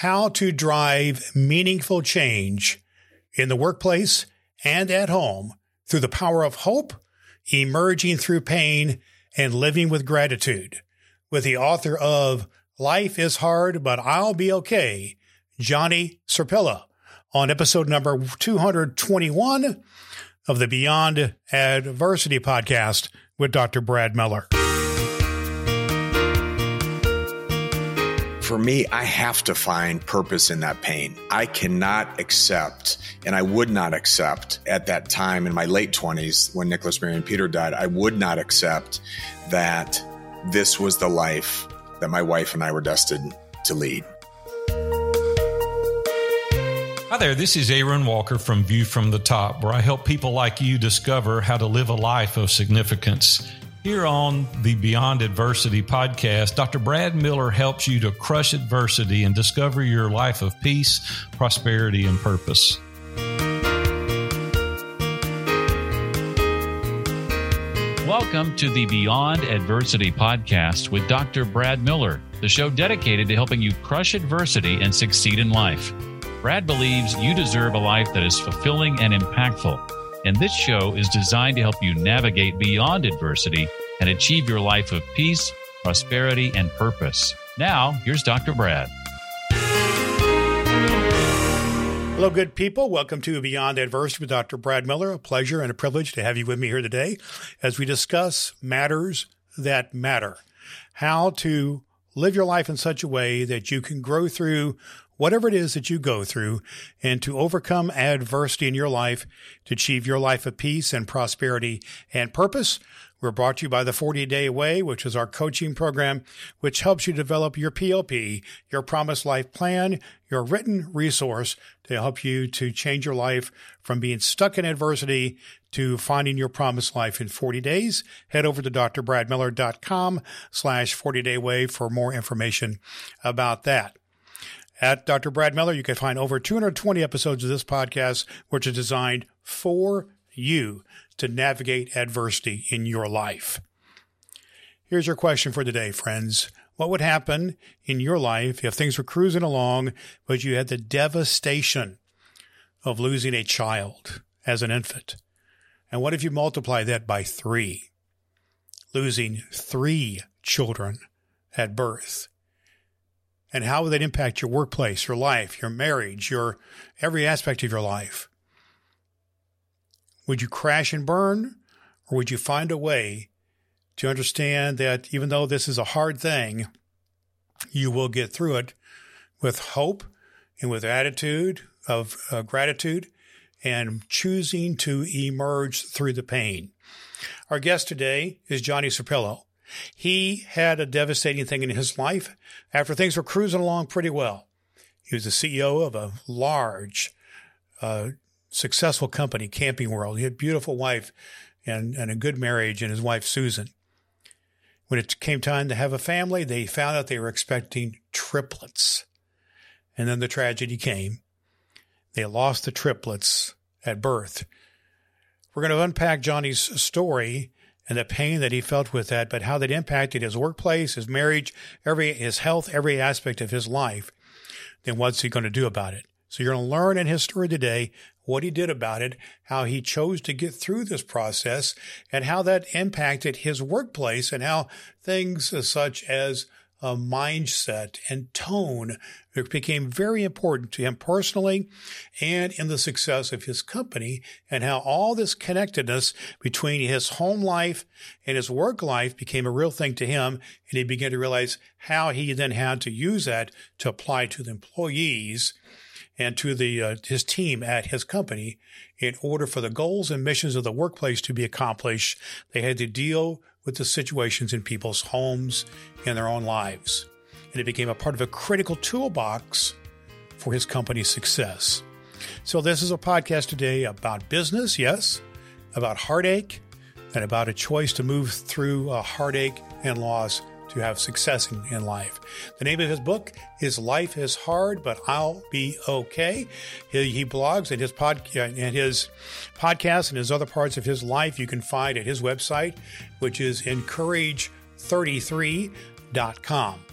how to drive meaningful change in the workplace and at home through the power of hope, emerging through pain, and living with gratitude. With the author of Life is Hard, but I'll Be Okay, Johnny Sirpilla, on episode number 221 of the Beyond Adversity podcast with Dr. Brad Miller. For me, I have to find purpose in that pain. I cannot accept, and I would not accept at that time in my late 20s when Nicholas Mary and Peter died, I would not accept that this was the life that my wife and I were destined to lead. Hi there, this is Aaron Walker from View from the Top, where I help people like you discover how to live a life of significance. Here on the Beyond Adversity podcast, Dr. Brad Miller helps you to crush adversity and discover your life of peace, prosperity, and purpose. Welcome to the Beyond Adversity podcast with Dr. Brad Miller, the show dedicated to helping you crush adversity and succeed in life. Brad believes you deserve a life that is fulfilling and impactful and this show is designed to help you navigate beyond adversity and achieve your life of peace, prosperity, and purpose. Now, here's Dr. Brad. Hello, good people. Welcome to Beyond Adversity with Dr. Brad Miller. A pleasure and a privilege to have you with me here today as we discuss matters that matter. How to live your life in such a way that you can grow through whatever it is that you go through and to overcome adversity in your life to achieve your life of peace and prosperity and purpose. We're brought to you by the 40 Day Way, which is our coaching program, which helps you develop your PLP, your Promised Life Plan, your written resource to help you to change your life from being stuck in adversity to finding your promised life in 40 days. Head over to drbradmiller.com slash 40 day way for more information about that. At Dr. Brad Miller, you can find over 220 episodes of this podcast, which are designed for you to navigate adversity in your life. Here's your question for today, friends. What would happen in your life if things were cruising along, but you had the devastation of losing a child as an infant? And what if you multiply that by three? Losing three children at birth and how would that impact your workplace, your life, your marriage, your every aspect of your life? Would you crash and burn or would you find a way to understand that even though this is a hard thing, you will get through it with hope and with attitude of uh, gratitude and choosing to emerge through the pain. Our guest today is Johnny Sirpilla. He had a devastating thing in his life after things were cruising along pretty well. He was the CEO of a large, uh, successful company, Camping World. He had a beautiful wife and, and a good marriage, and his wife, Susan. When it came time to have a family, they found out they were expecting triplets. And then the tragedy came. They lost the triplets at birth. We're going to unpack Johnny's story and the pain that he felt with that, but how that impacted his workplace, his marriage, every his health, every aspect of his life, then what's he going to do about it? So you're going to learn in his story today what he did about it, how he chose to get through this process, and how that impacted his workplace and how things such as a mindset and tone it became very important to him personally and in the success of his company and how all this connectedness between his home life and his work life became a real thing to him. And he began to realize how he then had to use that to apply to the employees and to the uh, his team at his company in order for the goals and missions of the workplace to be accomplished they had to deal with the situations in people's homes and their own lives and it became a part of a critical toolbox for his company's success. So, this is a podcast today about business, yes, about heartache, and about a choice to move through a heartache and loss to have success in, in, life. The name of his book is Life is Hard, but I'll Be Okay. He, he blogs and his pod and his podcast and his other parts of his life you can find at his website, which is encourage33.com.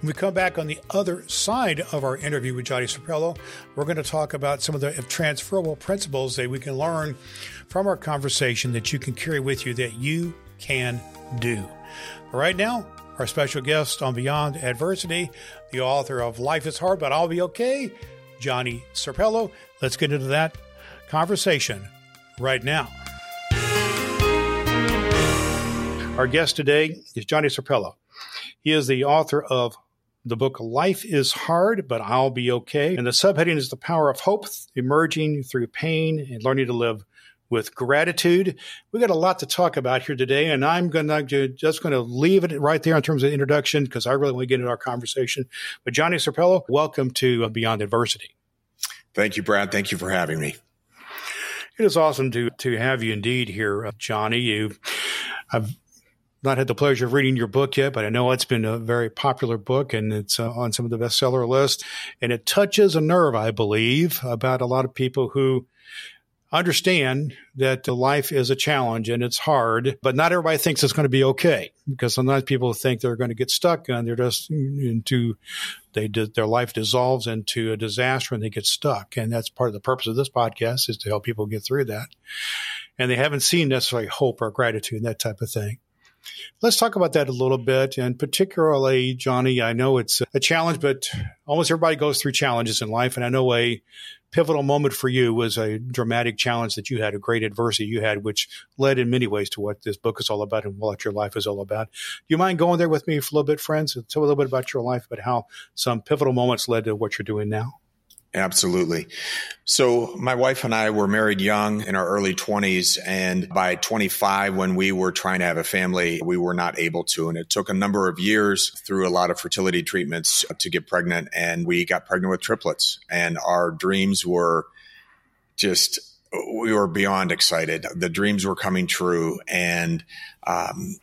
When we come back on the other side of our interview with Johnny Sirpilla, we're going to talk about some of the transferable principles that we can learn from our conversation that you can carry with you that you can do. Right now, our special guest on Beyond Adversity, the author of Life is Hard, but I'll Be Okay, Johnny Sirpilla. Let's get into that conversation right now. Our guest today is Johnny Sirpilla. He is the author of the book Life is Hard, but I'll Be Okay. And the subheading is The Power of Hope, Emerging Through Pain and Learning to Live with Gratitude. We got a lot to talk about here today, and I'm going to just going to leave it right there in terms of introduction because I really want to get into our conversation. But Johnny Sirpilla, welcome to Beyond Adversity. Thank you, Brad. Thank you for having me. It is awesome to to have you indeed here, uh, Johnny. You, I've not had the pleasure of reading your book yet, but I know it's been a very popular book and it's uh, on some of the bestseller lists. And it touches a nerve, I believe, about a lot of people who understand that life is a challenge and it's hard, but not everybody thinks it's going to be okay because sometimes people think they're going to get stuck and they're just into they their life dissolves into a disaster and they get stuck. And that's part of the purpose of this podcast is to help people get through that. And they haven't seen necessarily hope or gratitude and that type of thing. Let's talk about that a little bit. And particularly, Johnny, I know it's a challenge, but almost everybody goes through challenges in life. And I know a pivotal moment for you was a dramatic challenge that you had, a great adversity you had, which led in many ways to what this book is all about and what your life is all about. Do you mind going there with me for a little bit, friends? Tell a little bit about your life, but how some pivotal moments led to what you're doing now. Absolutely. So my wife and I were married young in our early 20s. And by 25, when we were trying to have a family, we were not able to. And it took a number of years through a lot of fertility treatments to get pregnant. And we got pregnant with triplets. And our dreams were just, we were beyond excited. The dreams were coming true. And, um,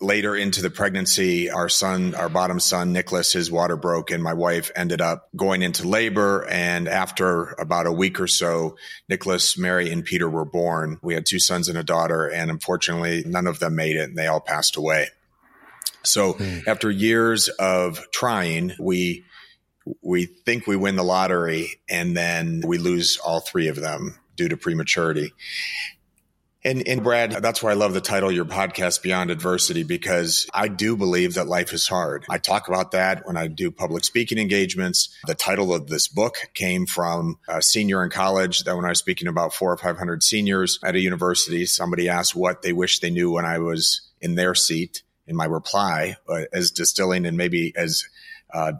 later into the pregnancy, our son, our bottom son, Nicholas, his water broke and my wife ended up going into labor. And after about a week or so, Nicholas, Mary, and Peter were born. We had two sons and a daughter. And unfortunately, none of them made it and they all passed away. So mm. after years of trying, we we think we win the lottery and then we lose all three of them due to prematurity. And, and Brad, that's why I love the title of your podcast, Beyond Adversity, because I do believe that life is hard. I talk about that when I do public speaking engagements. The title of this book came from a senior in college that when I was speaking about four or 500 seniors at a university, somebody asked what they wish they knew when I was in their seat. In my reply, uh, as distilling and maybe as uh,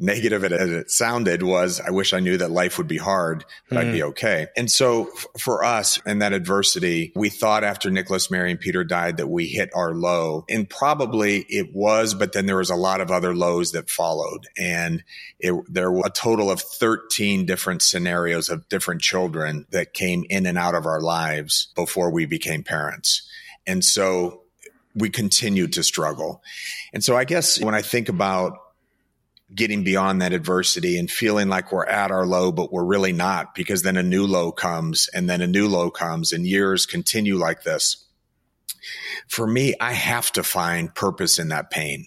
negative as it sounded was I wish I knew that life would be hard, but mm. I'd be hmm. okay. And so f- for us in that adversity, we thought after Nicholas, Mary, and Peter died that we hit our low. And probably it was, but then there was a lot of other lows that followed. And it, there were a total of 13 different scenarios of different children that came in and out of our lives before we became parents. And so we continued to struggle. And so I guess when I think about getting beyond that adversity and feeling like we're at our low, but we're really not because then a new low comes and then a new low comes and years continue like this. For me, I have to find purpose in that pain.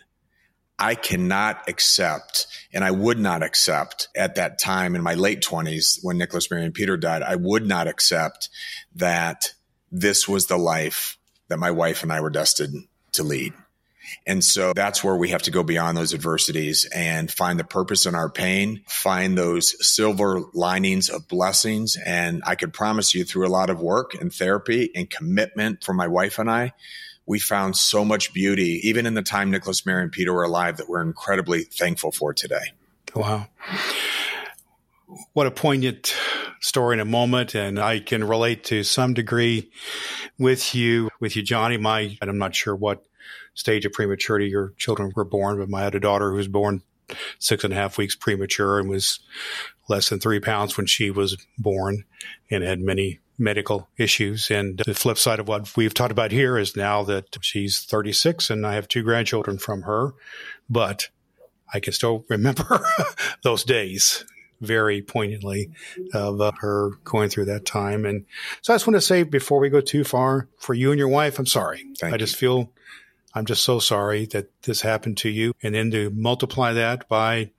I cannot accept, and I would not accept at that time in my late 20s when Nicholas, Mary, and Peter died, I would not accept that this was the life that my wife and I were destined to lead. And so that's where we have to go beyond those adversities and find the purpose in our pain, find those silver linings of blessings. And I could promise you through a lot of work and therapy and commitment from my wife and I, we found so much beauty, even in the time Nicholas, Mary, and Peter were alive, that we're incredibly thankful for today. Wow. What a poignant story in a moment. And I can relate to some degree with you, with you, Johnny. My, and I'm not sure what stage of prematurity your children were born. But my other daughter, who was born six and a half weeks premature and was less than three pounds when she was born and had many medical issues. And the flip side of what we've talked about here is now that she's 36 and I have two grandchildren from her, but I can still remember those days very poignantly of uh, her going through that time. And so I just want to say before we go too far for you and your wife, I'm sorry. Thank I just feel I'm just so sorry that this happened to you. And then to multiply that by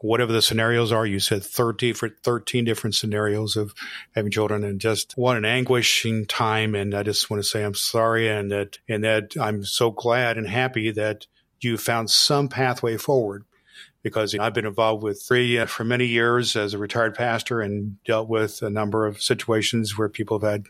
whatever the scenarios are, you said 13, 13 different scenarios of having children and just what an anguishing time. And I just want to say I'm sorry and that, and that I'm so glad and happy that you found some pathway forward because I've been involved with three uh, for many years as a retired pastor and dealt with a number of situations where people have had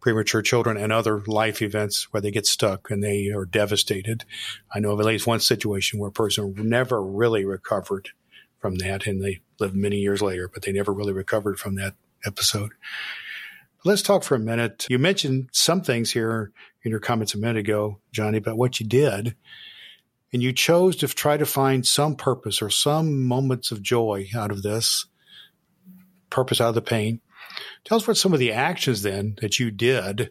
premature children and other life events where they get stuck and they are devastated. I know of at least one situation where a person never really recovered from that and they lived many years later, but they never really recovered from that episode. Let's talk for a minute. You mentioned some things here in your comments a minute ago, Johnny, about what you did. And you chose to try to find some purpose or some moments of joy out of this, purpose out of the pain. Tell us what some of the actions then that you did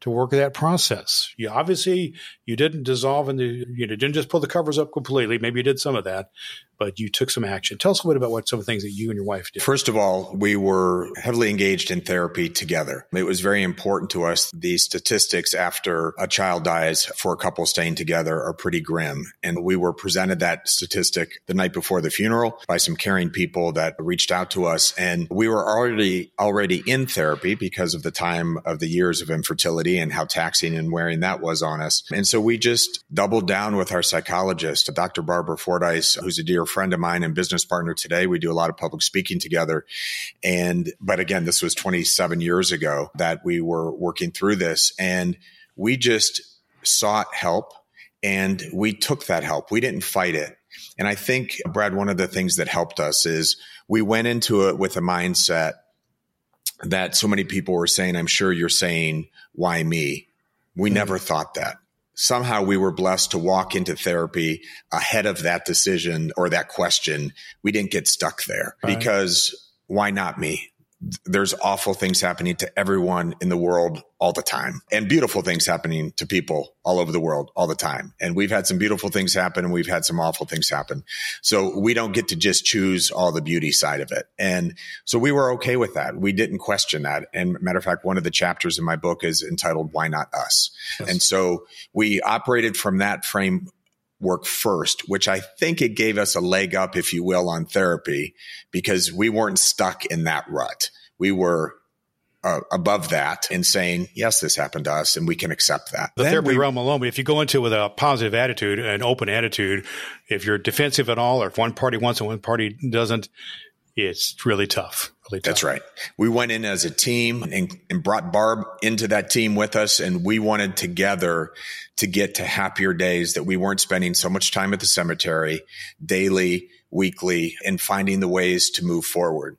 to work that process. You obviously you didn't dissolve in the you didn't just pull the covers up completely. Maybe you did some of that, but you took some action. Tell us a little bit about what some of the things that you and your wife did. First of all, we were heavily engaged in therapy together. It was very important to us. The statistics after a child dies for a couple staying together are pretty grim. And we were presented that statistic the night before the funeral by some caring people that reached out to us. And we were already, already in therapy because of the time of the years of infertility and how taxing and wearing that was on us. And so we just doubled down with our psychologist, Dr. Barbara Fordyce, who's a dear friend of mine and business partner today. We do a lot of public speaking together. And, but again, this was 27 years ago that we were working through this and we just sought help and we took that help. We didn't fight it. And I think, Brad, one of the things that helped us is we went into it with a mindset that so many people were saying, I'm sure you're saying, why me? We mm-hmm. never thought that somehow we were blessed to walk into therapy ahead of that decision or that question. We didn't get stuck there right. because why not me? There's awful things happening to everyone in the world all the time and beautiful things happening to people all over the world all the time. And we've had some beautiful things happen and we've had some awful things happen. So we don't get to just choose all the beauty side of it. And so we were okay with that. We didn't question that. And matter of fact, one of the chapters in my book is entitled Why Not Us? Yes. And so we operated from that frame work first, which I think it gave us a leg up, if you will, on therapy because we weren't stuck in that rut. We were uh, above that and saying, yes, this happened to us and we can accept that. The then therapy we, realm alone, but if you go into it with a positive attitude, an open attitude, if you're defensive at all or if one party wants and one party doesn't, it's really tough. Really tough. That's right. We went in as a team and, and brought Barb into that team with us, and we wanted together to get to happier days that we weren't spending so much time at the cemetery daily, weekly, and finding the ways to move forward.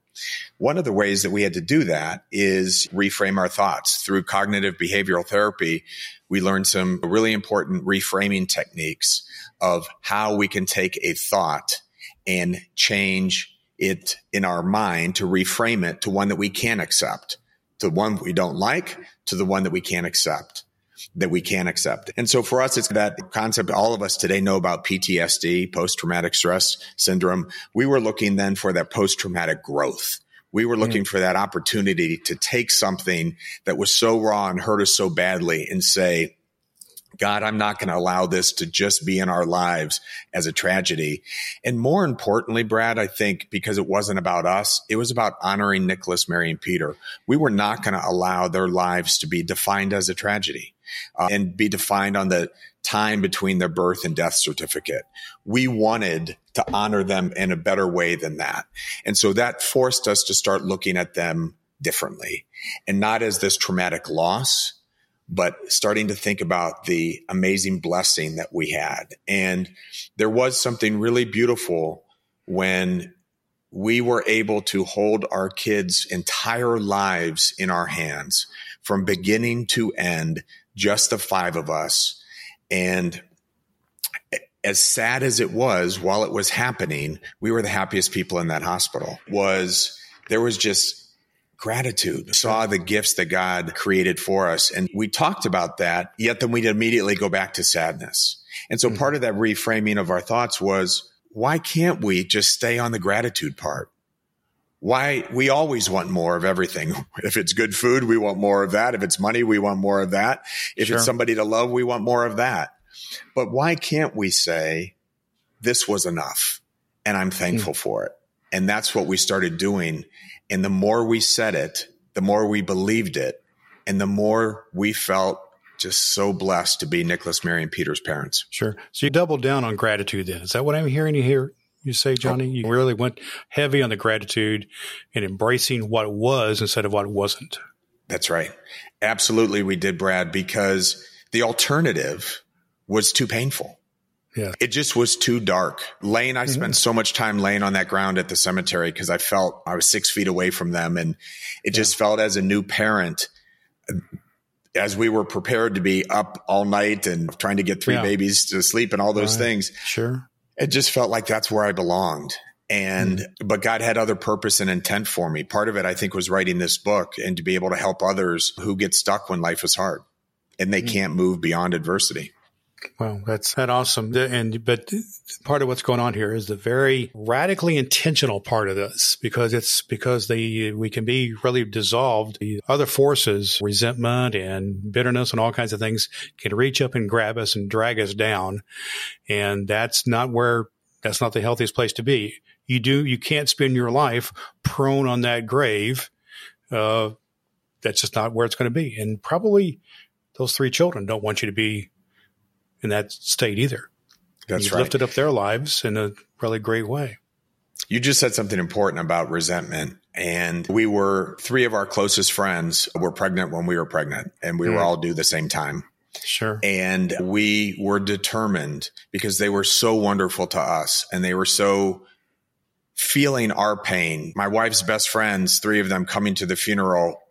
One of the ways that we had to do that is reframe our thoughts through cognitive behavioral therapy. We learned some really important reframing techniques of how we can take a thought and change it in our mind to reframe it to one that we can accept, to one we don't like, to the one that we can't accept that we can't accept. And so for us, it's that concept all of us today know about PTSD, post traumatic stress syndrome. We were looking then for that post traumatic growth. We were looking mm. for that opportunity to take something that was so raw and hurt us so badly and say, God, I'm not going to allow this to just be in our lives as a tragedy. And more importantly, Brad, I think because it wasn't about us, it was about honoring Nicholas, Mary, and Peter. We were not going to allow their lives to be defined as a tragedy uh, and be defined on the time between their birth and death certificate. We wanted to honor them in a better way than that. And so that forced us to start looking at them differently and not as this traumatic loss but starting to think about the amazing blessing that we had. And there was something really beautiful when we were able to hold our kids' entire lives in our hands from beginning to end, just the five of us. And as sad as it was while it was happening, we were the happiest people in that hospital was there was just gratitude, saw the gifts that God created for us. And we talked about that, yet then we'd immediately go back to sadness. And so mm-hmm. part of that reframing of our thoughts was, why can't we just stay on the gratitude part? Why we always want more of everything. If it's good food, we want more of that. If it's money, we want more of that. If sure. it's somebody to love, we want more of that. But why can't we say this was enough and I'm thankful mm. for it? And that's what we started doing. And the more we said it, the more we believed it, and the more we felt just so blessed to be Nicholas, Mary, and Peter's parents. Sure. So you doubled down on gratitude then. Is that what I'm hearing you here? You say, Johnny, oh. you really went heavy on the gratitude and embracing what was instead of what wasn't. That's right. Absolutely, we did, Brad, because the alternative was too painful. Yeah. It just was too dark. Lane, I mm-hmm. spent so much time laying on that ground at the cemetery because I felt I was six feet away from them. And it yeah. just felt as a new parent, as we were prepared to be up all night and trying to get three yeah. babies to sleep and all those right. things. Sure. It just felt like that's where I belonged. And, mm-hmm. but God had other purpose and intent for me. Part of it, I think, was writing this book and to be able to help others who get stuck when life is hard and they mm-hmm. can't move beyond adversity. Well, that's that awesome. And but part of what's going on here is the very radically intentional part of this because it's because the we can be really dissolved. The other forces, resentment and bitterness and all kinds of things can reach up and grab us and drag us down. And that's not where that's not the healthiest place to be. You do you can't spend your life prone on that grave. Uh, that's just not where it's going to be. And probably those three children don't want you to be in that state either. That's You've right. lifted up their lives in a really great way. You just said something important about resentment. And we were three of our closest friends were pregnant when we were pregnant, and we mm. were all due the same time. Sure. And we were determined because they were so wonderful to us and they were so feeling our pain. My wife's best friends, three of them coming to the funeral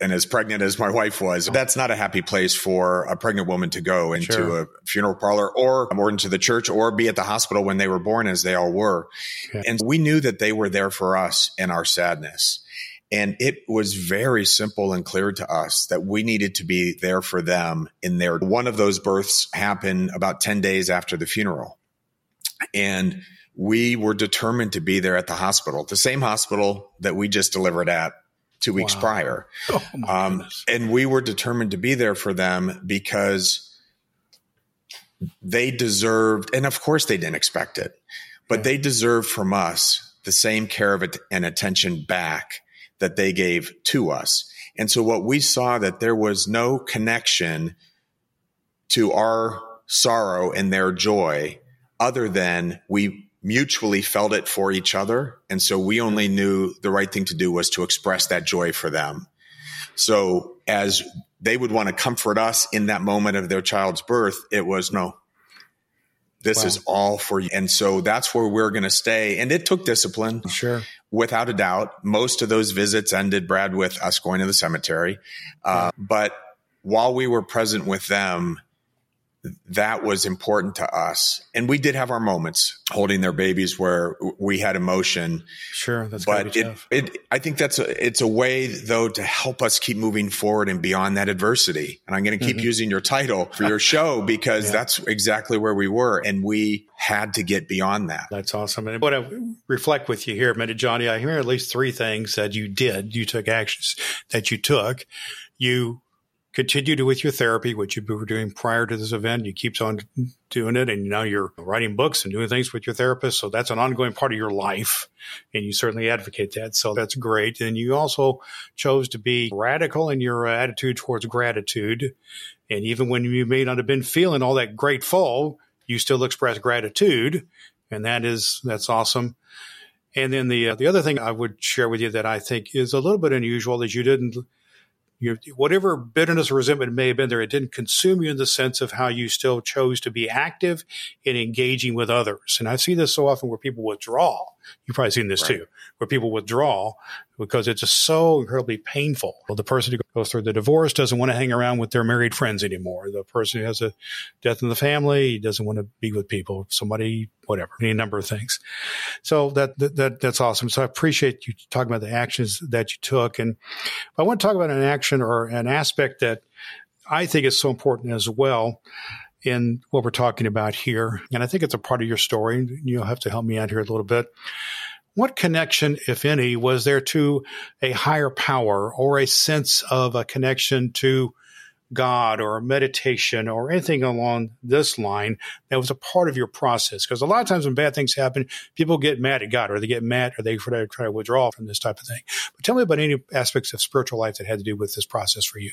and as pregnant as my wife was, that's not a happy place for a pregnant woman to go into sure. a funeral parlor or, or into the church or be at the hospital when they were born, as they all were. Okay. And we knew that they were there for us in our sadness. And it was very simple and clear to us that we needed to be there for them in their one of those births happened about 10 days after the funeral. And we were determined to be there at the hospital, the same hospital that we just delivered at two weeks wow. prior. Oh, um, and we were determined to be there for them because they deserved, and of course they didn't expect it, but yeah. they deserved from us the same care of it and attention back that they gave to us. And so what we saw that there was no connection to our sorrow and their joy other than we mutually felt it for each other. And so we only knew the right thing to do was to express that joy for them. So as they would want to comfort us in that moment of their child's birth, it was no, this wow. is all for you. And so that's where we're going to stay. And it took discipline. Sure. Without a doubt. Most of those visits ended, Brad, with us going to the cemetery. Uh, but while we were present with them, that was important to us. And we did have our moments holding their babies where we had emotion. Sure, that's but it, it, I think that's a, it's a way though to help us keep moving forward and beyond that adversity. And I'm going to keep mm-hmm. using your title for your show because yeah. that's exactly where we were, and we had to get beyond that. That's awesome. And what I reflect with you here a minute, Johnny, I hear at least three things that you did. You took actions that you took. You continued with your therapy, which you were doing prior to this event. You keep on doing it, and now you're writing books and doing things with your therapist. So that's an ongoing part of your life, and you certainly advocate that. So that's great. And you also chose to be radical in your attitude towards gratitude, and even when you may not have been feeling all that grateful, you still express gratitude, and that is that's awesome. And then the uh, the other thing I would share with you that I think is a little bit unusual is you didn't you, whatever bitterness or resentment may have been there, it didn't consume you in the sense of how you still chose to be active in engaging with others. And I see this so often where people withdraw. You've probably seen this right. too, where people withdraw because it's just so incredibly painful. The person who goes through the divorce doesn't want to hang around with their married friends anymore. The person who has a death in the family doesn't want to be with people, somebody, whatever, any number of things. So that, that, that's awesome. So I appreciate you talking about the actions that you took. And I want to talk about an action or an aspect that I think is so important as well in what we're talking about here. And I think it's a part of your story. You'll have to help me out here a little bit. What connection, if any, was there to a higher power or a sense of a connection to God or meditation or anything along this line that was a part of your process? Because a lot of times when bad things happen, people get mad at God or they get mad or they try to withdraw from this type of thing. But tell me about any aspects of spiritual life that had to do with this process for you.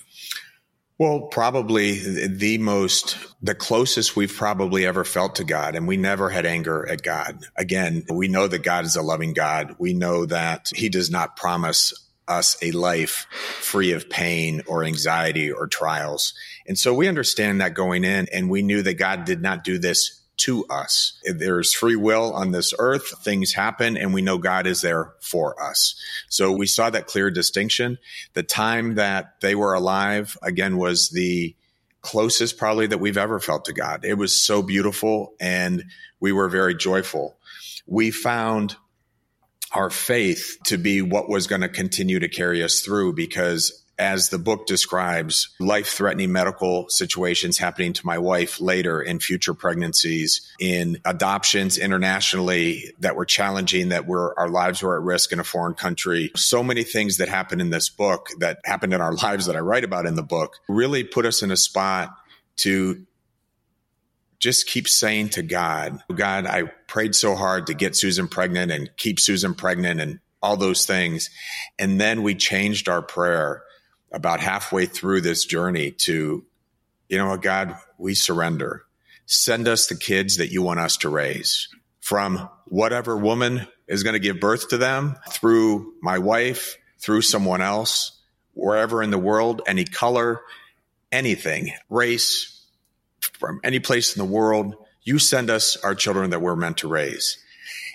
Well, probably the most, the closest we've probably ever felt to God. And we never had anger at God. Again, we know that God is a loving God. We know that he does not promise us a life free of pain or anxiety or trials. And so we understand that going in and we knew that God did not do this to us. There's free will on this earth. Things happen and we know God is there for us. So we saw that clear distinction. The time that they were alive again was the closest probably that we've ever felt to God. It was so beautiful and we were very joyful. We found our faith to be what was going to continue to carry us through because as the book describes life threatening medical situations happening to my wife later in future pregnancies, in adoptions internationally that were challenging, that were our lives were at risk in a foreign country. So many things that happened in this book that happened in our lives that I write about in the book really put us in a spot to just keep saying to God, God, I prayed so hard to get Susan pregnant and keep Susan pregnant and all those things. And then we changed our prayer about halfway through this journey to, you know what, God, we surrender. Send us the kids that you want us to raise from whatever woman is going to give birth to them through my wife, through someone else, wherever in the world, any color, anything, race, from any place in the world. You send us our children that we're meant to raise.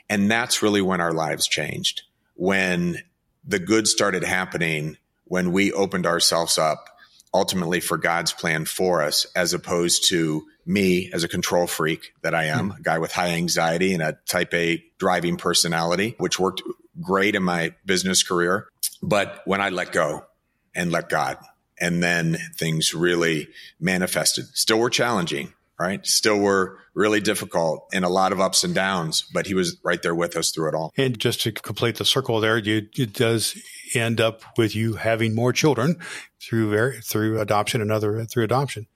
And that's really when our lives changed. When the good started happening, when we opened ourselves up ultimately for God's plan for us, as opposed to me as a control freak that I am, hmm. a guy with high anxiety and a type A driving personality, which worked great in my business career. But when I let go and let God, and then things really manifested. Still were challenging, right? Still were really difficult and a lot of ups and downs, but he was right there with us through it all. And just to complete the circle there, you, it does end up with you having more children through very, through adoption and other through adoption.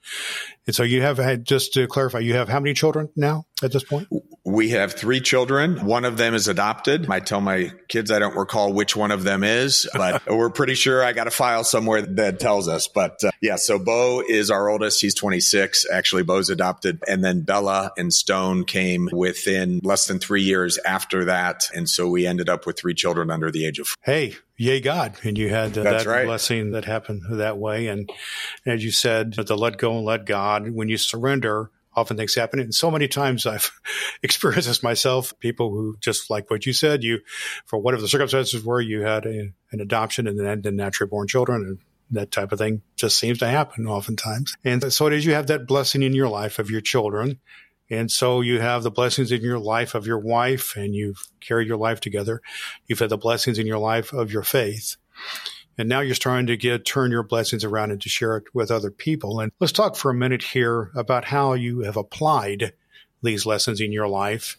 And so you have had just to clarify, you have how many children now at this point? We have three children. One of them is adopted. I tell my kids I don't recall which one of them is, but we're pretty sure I got a file somewhere that tells us. But uh, yeah, so Bo is our oldest. He's 26. Actually, Bo's adopted. And then Bella and Stone came within less than three years after that. And so we ended up with three children under the age of. Four. Hey, yay God. And you had uh, that right. blessing that happened that way. And as you said, the let go and let God, when you surrender, often things happen. And so many times I've experienced this myself. People who just like what you said, you, for whatever the circumstances were, you had a, an adoption and then, then naturally born children and that type of thing just seems to happen oftentimes. And so it is you have that blessing in your life of your children. And so you have the blessings in your life of your wife and you've carried your life together. You've had the blessings in your life of your faith. And now you're starting to get turn your blessings around and to share it with other people. And let's talk for a minute here about how you have applied these lessons in your life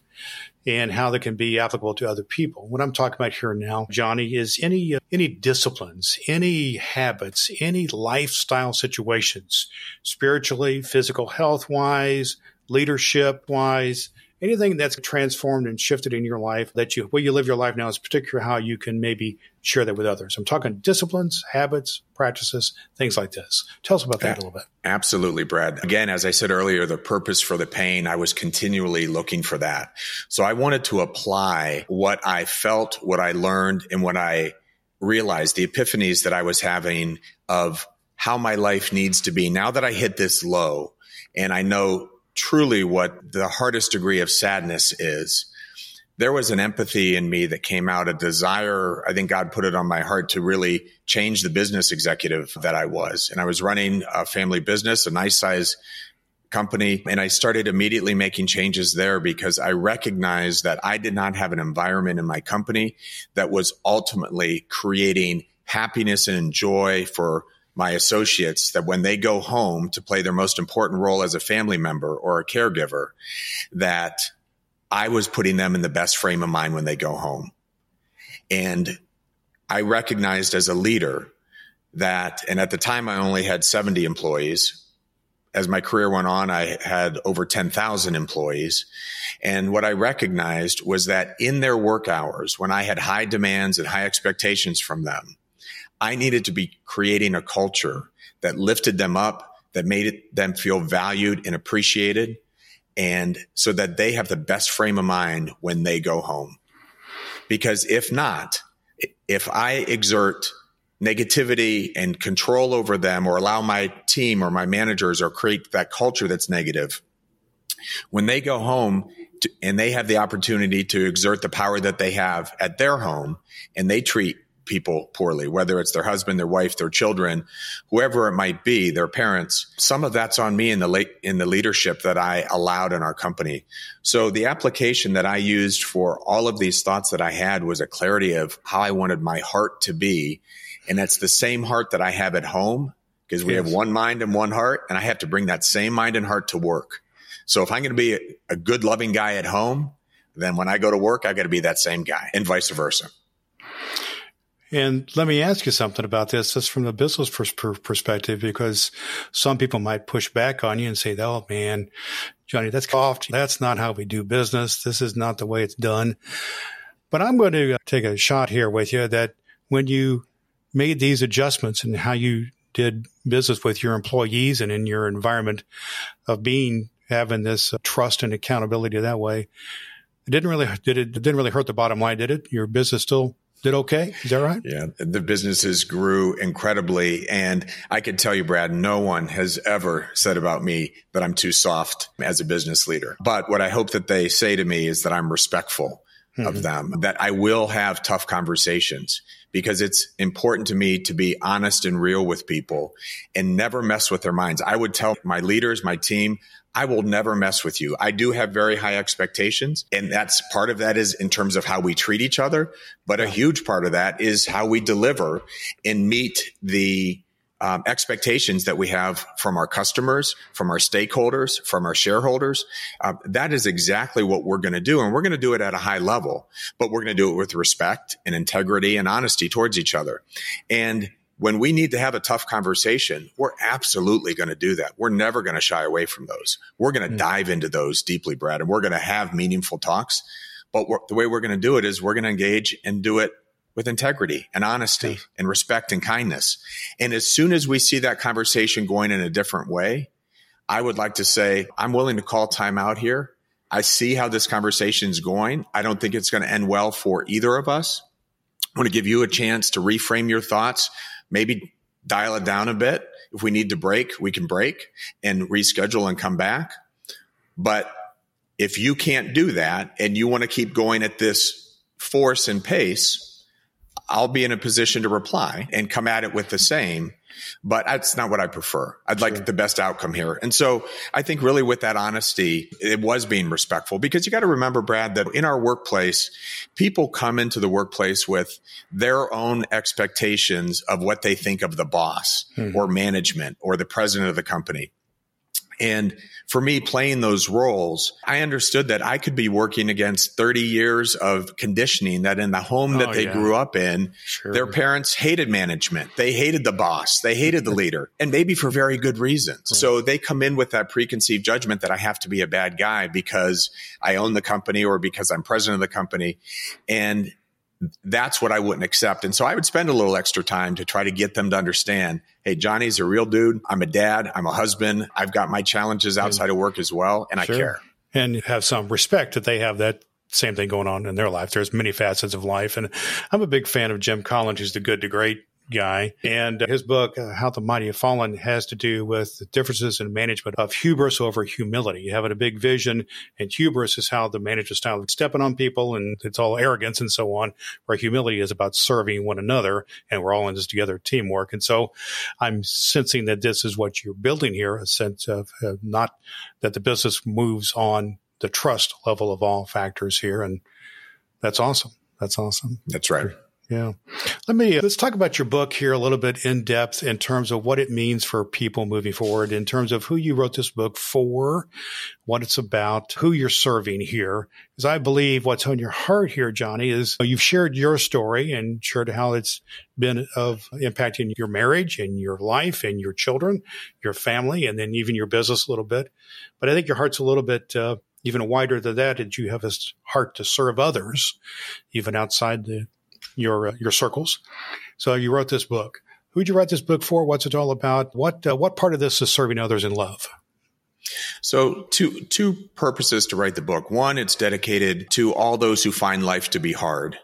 and how they can be applicable to other people. What I'm talking about here now, Johnny, is any any disciplines, any habits, any lifestyle situations, spiritually, physical health wise, leadership wise, anything that's transformed and shifted in your life that you, way you live your life now is particular how you can maybe share that with others. I'm talking disciplines, habits, practices, things like this. Tell us about that a little bit. Absolutely, Brad. Again, as I said earlier, the purpose for the pain, I was continually looking for that. So I wanted to apply what I felt, what I learned, and what I realized, the epiphanies that I was having of how my life needs to be now that I hit this low and I know truly what the hardest degree of sadness is. There was an empathy in me that came out, a desire. I think God put it on my heart to really change the business executive that I was. And I was running a family business, a nice size company. And I started immediately making changes there because I recognized that I did not have an environment in my company that was ultimately creating happiness and joy for my associates that when they go home to play their most important role as a family member or a caregiver, that I was putting them in the best frame of mind when they go home. And I recognized as a leader that, and at the time I only had 70 employees. As my career went on, I had over 10,000 employees. And what I recognized was that in their work hours, when I had high demands and high expectations from them, I needed to be creating a culture that lifted them up, that made it, them feel valued and appreciated, and so that they have the best frame of mind when they go home. Because if not, if I exert negativity and control over them or allow my team or my managers or create that culture that's negative, when they go home to, and they have the opportunity to exert the power that they have at their home and they treat people poorly, whether it's their husband, their wife, their children, whoever it might be, their parents. Some of that's on me in the late, in the leadership that I allowed in our company. So the application that I used for all of these thoughts that I had was a clarity of how I wanted my heart to be. And that's the same heart that I have at home because we yes. have one mind and one heart and I have to bring that same mind and heart to work. So if I'm going to be a, a good loving guy at home, then when I go to work, I got to be that same guy and vice versa. And let me ask you something about this, just from the business perspective, because some people might push back on you and say, "Oh man, Johnny, that's off. That's not how we do business. This is not the way it's done." But I'm going to take a shot here with you that when you made these adjustments and how you did business with your employees and in your environment of being having this uh, trust and accountability that way, it didn't really did it, it didn't really hurt the bottom line, did it? Your business still did okay. Is that right? Yeah. The businesses grew incredibly. And I can tell you, Brad, no one has ever said about me that I'm too soft as a business leader. But what I hope that they say to me is that I'm respectful mm-hmm. of them, that I will have tough conversations because it's important to me to be honest and real with people and never mess with their minds. I would tell my leaders, my team, I will never mess with you. I do have very high expectations. And that's part of that is in terms of how we treat each other. But a huge part of that is how we deliver and meet the um, expectations that we have from our customers, from our stakeholders, from our shareholders. Uh, that is exactly what we're going to do. And we're going to do it at a high level, but we're going to do it with respect and integrity and honesty towards each other. And when we need to have a tough conversation, we're absolutely going to do that. We're never going to shy away from those. We're going to mm-hmm. dive into those deeply, Brad, and we're going to have meaningful talks. But the way we're going to do it is we're going to engage and do it with integrity and honesty yes. and respect and kindness. And as soon as we see that conversation going in a different way, I would like to say, I'm willing to call time out here. I see how this conversation is going. I don't think it's going to end well for either of us. I want to give you a chance to reframe your thoughts maybe dial it down a bit. If we need to break, we can break and reschedule and come back. But if you can't do that and you want to keep going at this force and pace, I'll be in a position to reply and come at it with the same but that's not what I prefer. I'd sure. like the best outcome here. And so I think really with that honesty, it was being respectful because you got to remember, Brad, that in our workplace, people come into the workplace with their own expectations of what they think of the boss hmm. or management or the president of the company. And for me, playing those roles, I understood that I could be working against 30 years of conditioning that in the home that oh, they yeah. grew up in, sure. their parents hated management. They hated the boss. They hated the leader and maybe for very good reasons. So they come in with that preconceived judgment that I have to be a bad guy because I own the company or because I'm president of the company. And that's what I wouldn't accept. And so I would spend a little extra time to try to get them to understand, hey, Johnny's a real dude. I'm a dad. I'm a husband. I've got my challenges outside of work as well, and sure. I care. And have some respect that they have that same thing going on in their life. There's many facets of life. And I'm a big fan of Jim Collins, who's the good to great guy. And his book, uh, How the Mighty Have Fallen, has to do with the differences in management of hubris over humility. You having a big vision, and hubris is how the management style is stepping on people, and it's all arrogance and so on, where humility is about serving one another, and we're all in this together teamwork. And so I'm sensing that this is what you're building here a sense of uh, not that the business moves on the trust level of all factors here. And that's awesome. That's awesome. That's right. Yeah. Let me let's talk about your book here a little bit in depth in terms of what it means for people moving forward, in terms of who you wrote this book for, what it's about, who you're serving here. Because I believe what's on your heart here, Johnny, is you've shared your story and shared how it's been of impacting your marriage and your life and your children, your family, and then even your business a little bit. But I think your heart's a little bit uh, even wider than that. Did you have a heart to serve others, even outside the your uh, your circles. So you wrote this book. Who'd you write this book for? What's it all about? What uh, what part of this is serving others in love? So, two two purposes to write the book. One, it's dedicated to all those who find life to be hard,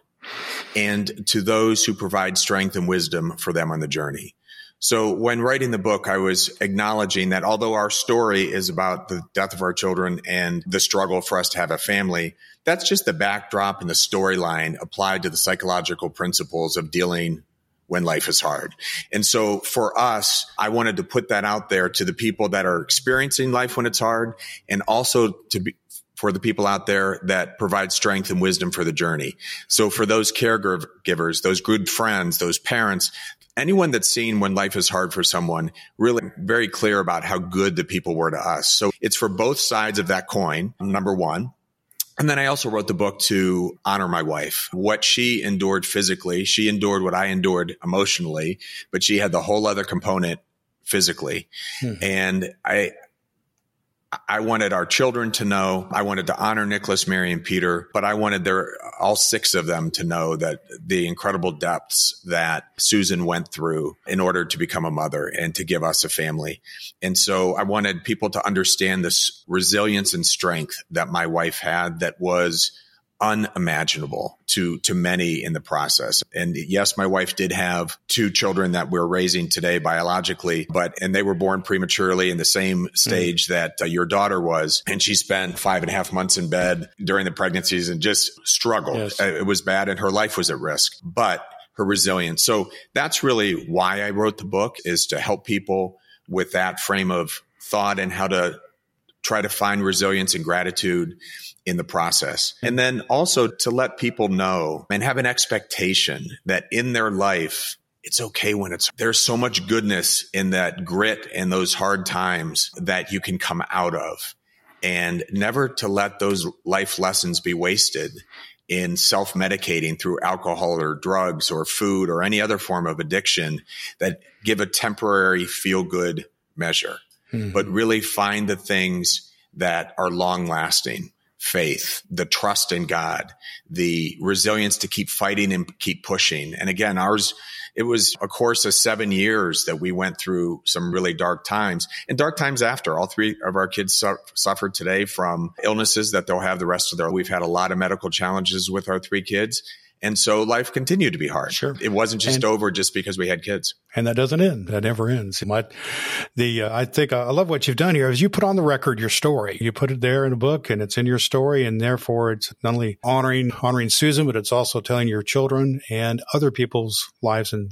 and to those who provide strength and wisdom for them on the journey. So when writing the book, I was acknowledging that although our story is about the death of our children and the struggle for us to have a family, that's just the backdrop and the storyline applied to the psychological principles of dealing when life is hard. And so for us, I wanted to put that out there to the people that are experiencing life when it's hard and also to be for the people out there that provide strength and wisdom for the journey. So for those caregivers, those good friends, those parents, anyone that's seen when life is hard for someone, really very clear about how good the people were to us. So it's for both sides of that coin, number one. And then I also wrote the book to honor my wife. What she endured physically, she endured what I endured emotionally, but she had the whole other component physically. Hmm. And I, I wanted our children to know. I wanted to honor Nicholas, Mary, and Peter, but I wanted their all six of them to know that the incredible depths that Susan went through in order to become a mother and to give us a family. And so I wanted people to understand this resilience and strength that my wife had that was unimaginable to to many in the process. And yes, my wife did have two children that we're raising today biologically, but and they were born prematurely in the same hmm. stage mm. that uh, your daughter was, and she spent five and a half months in bed during the pregnancies and just struggled. Yes. Uh, it was bad, and her life was at risk, but her resilience. So that's really why I wrote the book is to help people with that frame of thought and how to try to find resilience and gratitude in the process. And then also to let people know and have an expectation that in their life, it's okay when it's there's so much goodness in that grit and those hard times that you can come out of and never to let those life lessons be wasted in self medicating through alcohol or drugs or food or any other form of addiction that give a temporary feel good measure, mm-hmm. but really find the things that are long lasting faith, the trust in God, the resilience to keep fighting and keep pushing. And again, ours, it was a course of seven years that we went through some really dark times and dark times after. All three of our kids su- suffered today from illnesses that they'll have the rest of their. life. We've had a lot of medical challenges with our three kids. And so life continued to be hard. Sure. It wasn't just and, over just because we had kids. And that doesn't end. That never ends. My, the, uh, I think uh, I love what you've done here is you put on the record your story. You put it there in a book and it's in your story. And therefore it's not only honoring, honoring Susan, but it's also telling your children and other people's lives and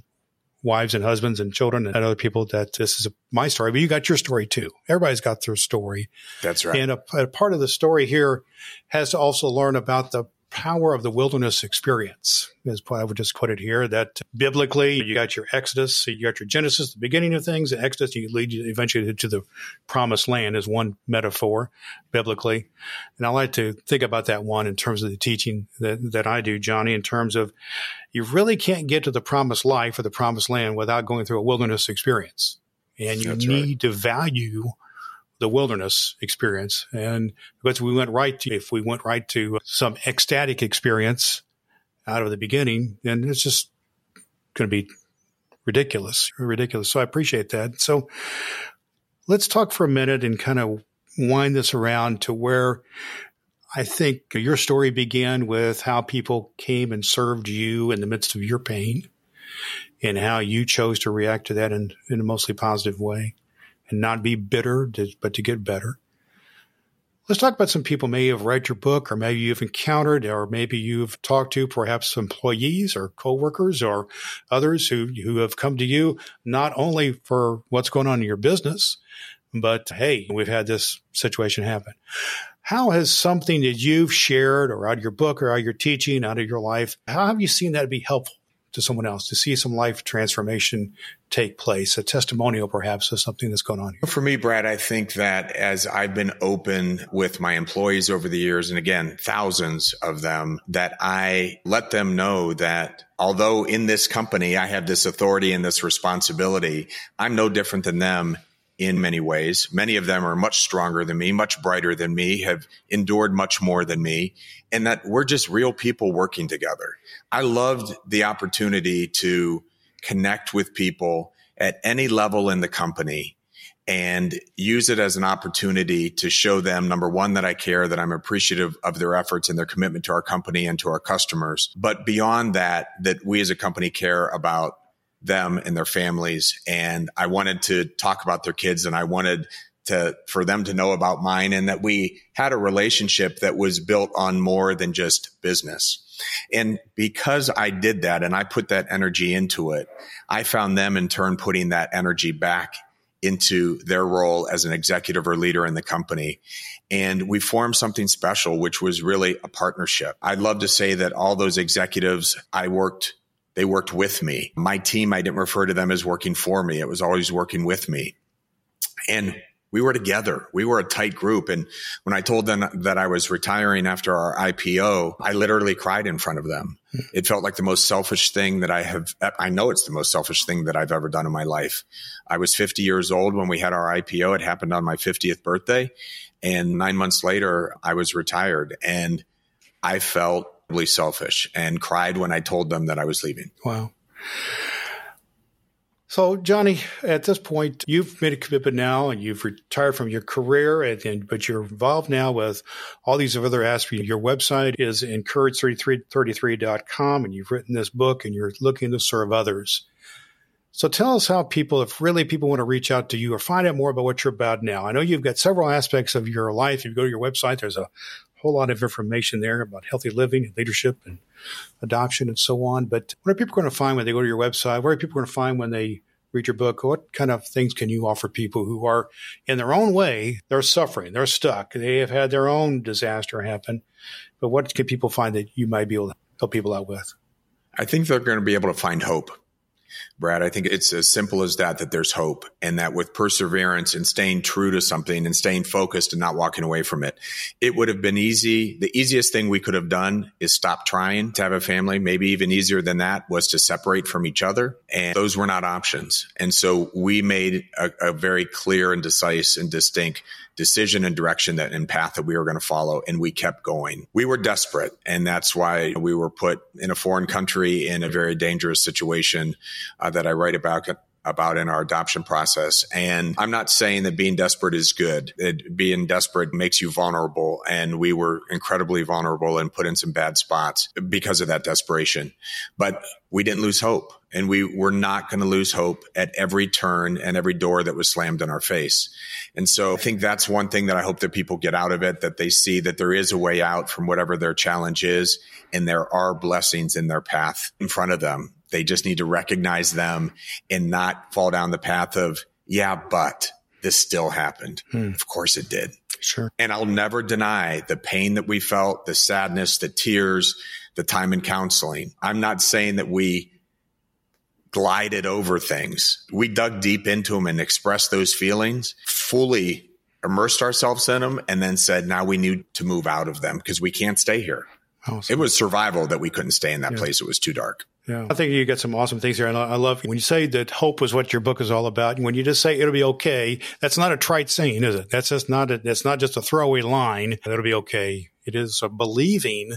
wives and husbands and children and other people that this is my story, but you got your story too. Everybody's got their story. That's right. And a, a part of the story here has to also learn about the power of the wilderness experience is what I would just put it here that biblically you got your Exodus, you got your Genesis, the beginning of things, and Exodus, you lead you eventually to the promised land as one metaphor biblically. And I like to think about that one in terms of the teaching that, that I do, Johnny, in terms of you really can't get to the promised life or the promised land without going through a wilderness experience. And you That's need right. to value the wilderness experience. And because we went right to, if we went right to some ecstatic experience out of the beginning, then it's just going to be ridiculous, ridiculous. So I appreciate that. So let's talk for a minute and kind of wind this around to where I think your story began with how people came and served you in the midst of your pain and how you chose to react to that in, in a mostly positive way and not be bitter, but to get better. Let's talk about some people may have read your book, or maybe you've encountered, or maybe you've talked to perhaps employees or coworkers or others who, who have come to you not only for what's going on in your business, but hey, we've had this situation happen. How has something that you've shared or out of your book or out of your teaching, out of your life, how have you seen that be helpful to someone else, to see some life transformation take place, a testimonial perhaps of something that's going on here? For me, Brad, I think that as I've been open with my employees over the years, and again, thousands of them, that I let them know that although in this company I have this authority and this responsibility, I'm no different than them in many ways. Many of them are much stronger than me, much brighter than me, have endured much more than me, and that we're just real people working together. I loved the opportunity to connect with people at any level in the company and use it as an opportunity to show them number one that I care that I'm appreciative of their efforts and their commitment to our company and to our customers but beyond that that we as a company care about them and their families. And I wanted to talk about their kids and I wanted to, for them to know about mine and that we had a relationship that was built on more than just business. And because I did that and I put that energy into it, I found them in turn putting that energy back into their role as an executive or leader in the company. And we formed something special, which was really a partnership. I'd love to say that all those executives I worked they worked with me. My team, I didn't refer to them as working for me. It was always working with me. And we were together. We were a tight group. And when I told them that I was retiring after our IPO, I literally cried in front of them. Hmm. It felt like the most selfish thing that I have. I know it's the most selfish thing that I've ever done in my life. I was 50 years old when we had our IPO. It happened on my 50th birthday. And nine months later, I was retired and I felt selfish and cried when I told them that I was leaving. Wow. So, Johnny, at this point, you've made a commitment now and you've retired from your career, and, but you're involved now with all these other aspects. Your website is encourage33.com, and you've written this book and you're looking to serve others. So, tell us how people, if really people want to reach out to you or find out more about what you're about now. I know you've got several aspects of your life. If you go to your website, there's a whole lot of information there about healthy living and leadership and adoption and so on. But what are people going to find when they go to your website? What are people going to find when they read your book? What kind of things can you offer people who are in their own way, they're suffering, they're stuck, they have had their own disaster happen. But what can people find that you might be able to help people out with? I think they're going to be able to find hope. Brad. I think it's as simple as that, that there's hope and that with perseverance and staying true to something and staying focused and not walking away from it, it would have been easy. The easiest thing we could have done is stop trying to have a family. Maybe even easier than that was to separate from each other. And those were not options. And so we made a, a very clear and decisive and distinct decision and direction that and path that we were going to follow and we kept going we were desperate and that's why we were put in a foreign country in a very dangerous situation uh, that i write about about in our adoption process. And I'm not saying that being desperate is good. It, being desperate makes you vulnerable. And we were incredibly vulnerable and put in some bad spots because of that desperation. But we didn't lose hope and we were not going to lose hope at every turn and every door that was slammed in our face. And so I think that's one thing that I hope that people get out of it, that they see that there is a way out from whatever their challenge is. And there are blessings in their path in front of them. They just need to recognize them and not fall down the path of, yeah, but this still happened. Hmm. Of course it did. Sure. And I'll never deny the pain that we felt, the sadness, the tears, the time in counseling. I'm not saying that we glided over things. We dug deep into them and expressed those feelings, fully immersed ourselves in them, and then said, now we need to move out of them because we can't stay here. Awesome. It was survival that we couldn't stay in that yeah. place. It was too dark. Yeah. I think you get some awesome things here. And I love when you say that hope is what your book is all about. And When you just say it'll be okay, that's not a trite saying, is it? That's just not a, that's not just a throwaway line. It'll be okay. It is a believing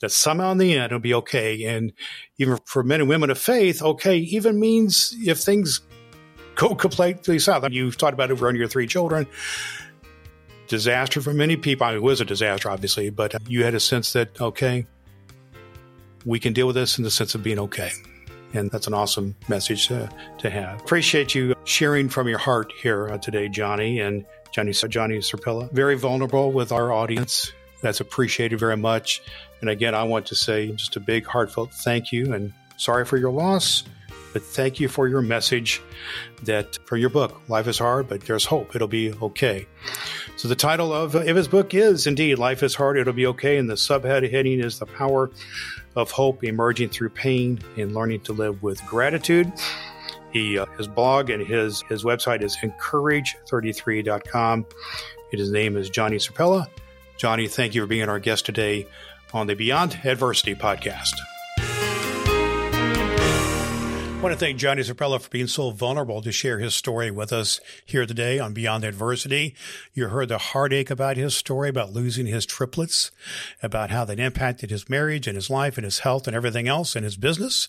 that somehow in the end it'll be okay. And even for men and women of faith, okay even means if things go completely south. You've talked about it over your three children. Disaster for many people. I mean, it was a disaster, obviously, but you had a sense that, okay, we can deal with this in the sense of being okay. And that's an awesome message to, to have. Appreciate you sharing from your heart here uh, today, Johnny and Johnny, Johnny Sirpilla. Very vulnerable with our audience. That's appreciated very much. And again, I want to say just a big heartfelt thank you and sorry for your loss, but thank you for your message that for your book, Life is Hard, but there's hope. It'll be okay. So the title of, his book is indeed Life is Hard, It'll Be Okay. And the subheading is The Power of hope emerging through pain and learning to live with gratitude. He, uh, his blog and his, his website is encourage33.com. His name is Johnny Sirpilla. Johnny, thank you for being our guest today on the Beyond Adversity podcast. I want to thank Johnny Sirpilla for being so vulnerable to share his story with us here today on Beyond Adversity. You heard the heartache about his story, about losing his triplets, about how that impacted his marriage and his life and his health and everything else and his business,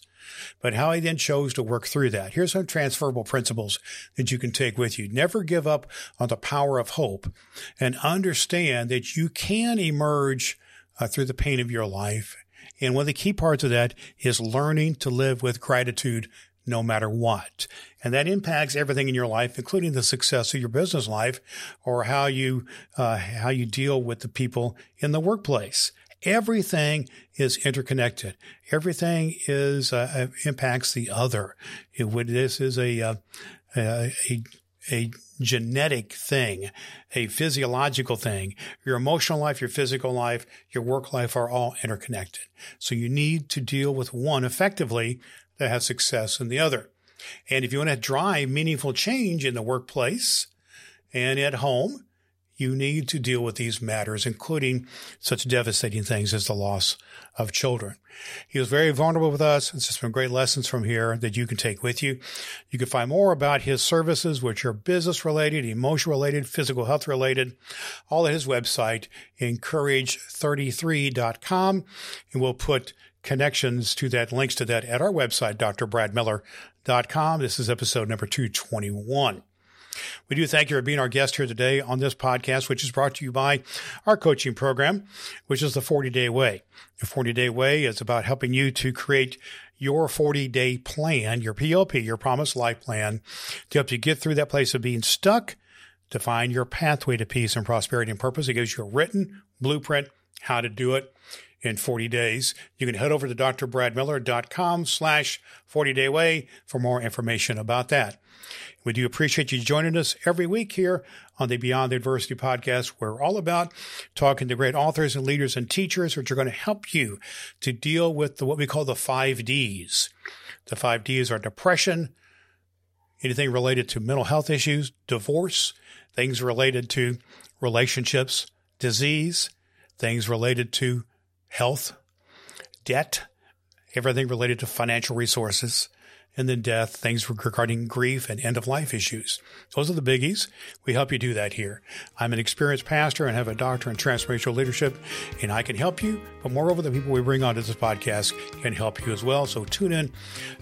but how I then chose to work through that. Here's some transferable principles that you can take with you. Never give up on the power of hope and understand that you can emerge uh, through the pain of your life and one of the key parts of that is learning to live with gratitude no matter what. And that impacts everything in your life, including the success of your business life or how you, uh, how you deal with the people in the workplace. Everything is interconnected. Everything is, uh, uh impacts the other. It would, this is a, uh, a, a genetic thing, a physiological thing. Your emotional life, your physical life, your work life are all interconnected. So you need to deal with one effectively that has success in the other. And if you want to drive meaningful change in the workplace and at home, you need to deal with these matters, including such devastating things as the loss of children. He was very vulnerable with us. It's just some great lessons from here that you can take with you. You can find more about his services, which are business related, emotion related, physical health related, all at his website, encourage33.com. And we'll put connections to that, links to that at our website, drbradmiller.com. This is episode number 221. We do thank you for being our guest here today on this podcast, which is brought to you by our coaching program, which is the 40 day way. The 40 day way is about helping you to create your 40 day plan, your PLP, your promised life plan to help you get through that place of being stuck, to find your pathway to peace and prosperity and purpose. It gives you a written blueprint how to do it in 40 days. You can head over to drbradmiller.com slash 40 day way for more information about that. We do appreciate you joining us every week here on the Beyond Adversity podcast. We're all about talking to great authors and leaders and teachers, which are going to help you to deal with the, what we call the five Ds. The five Ds are depression, anything related to mental health issues, divorce, things related to relationships, disease, things related to health, debt, everything related to financial resources, and then death, things regarding grief and end of life issues. Those are the biggies. We help you do that here. I'm an experienced pastor and have a doctor in transformational leadership, and I can help you. But moreover, the people we bring onto this podcast can help you as well. So tune in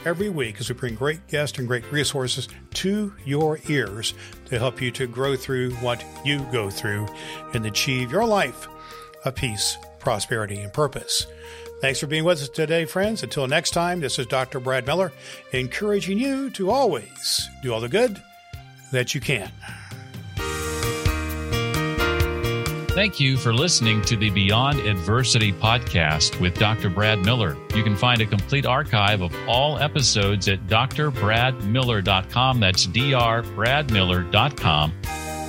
every week as we bring great guests and great resources to your ears to help you to grow through what you go through and achieve your life of peace, prosperity, and purpose. Thanks for being with us today, friends. Until next time, this is Dr. Brad Miller, encouraging you to always do all the good that you can. Thank you for listening to the Beyond Adversity podcast with Dr. Brad Miller. You can find a complete archive of all episodes at drbradmiller.com. That's drbradmiller.com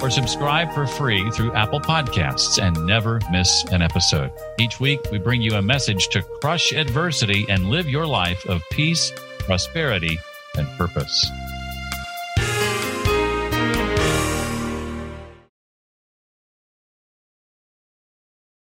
or subscribe for free through Apple Podcasts and never miss an episode. Each week, we bring you a message to crush adversity and live your life of peace, prosperity, and purpose.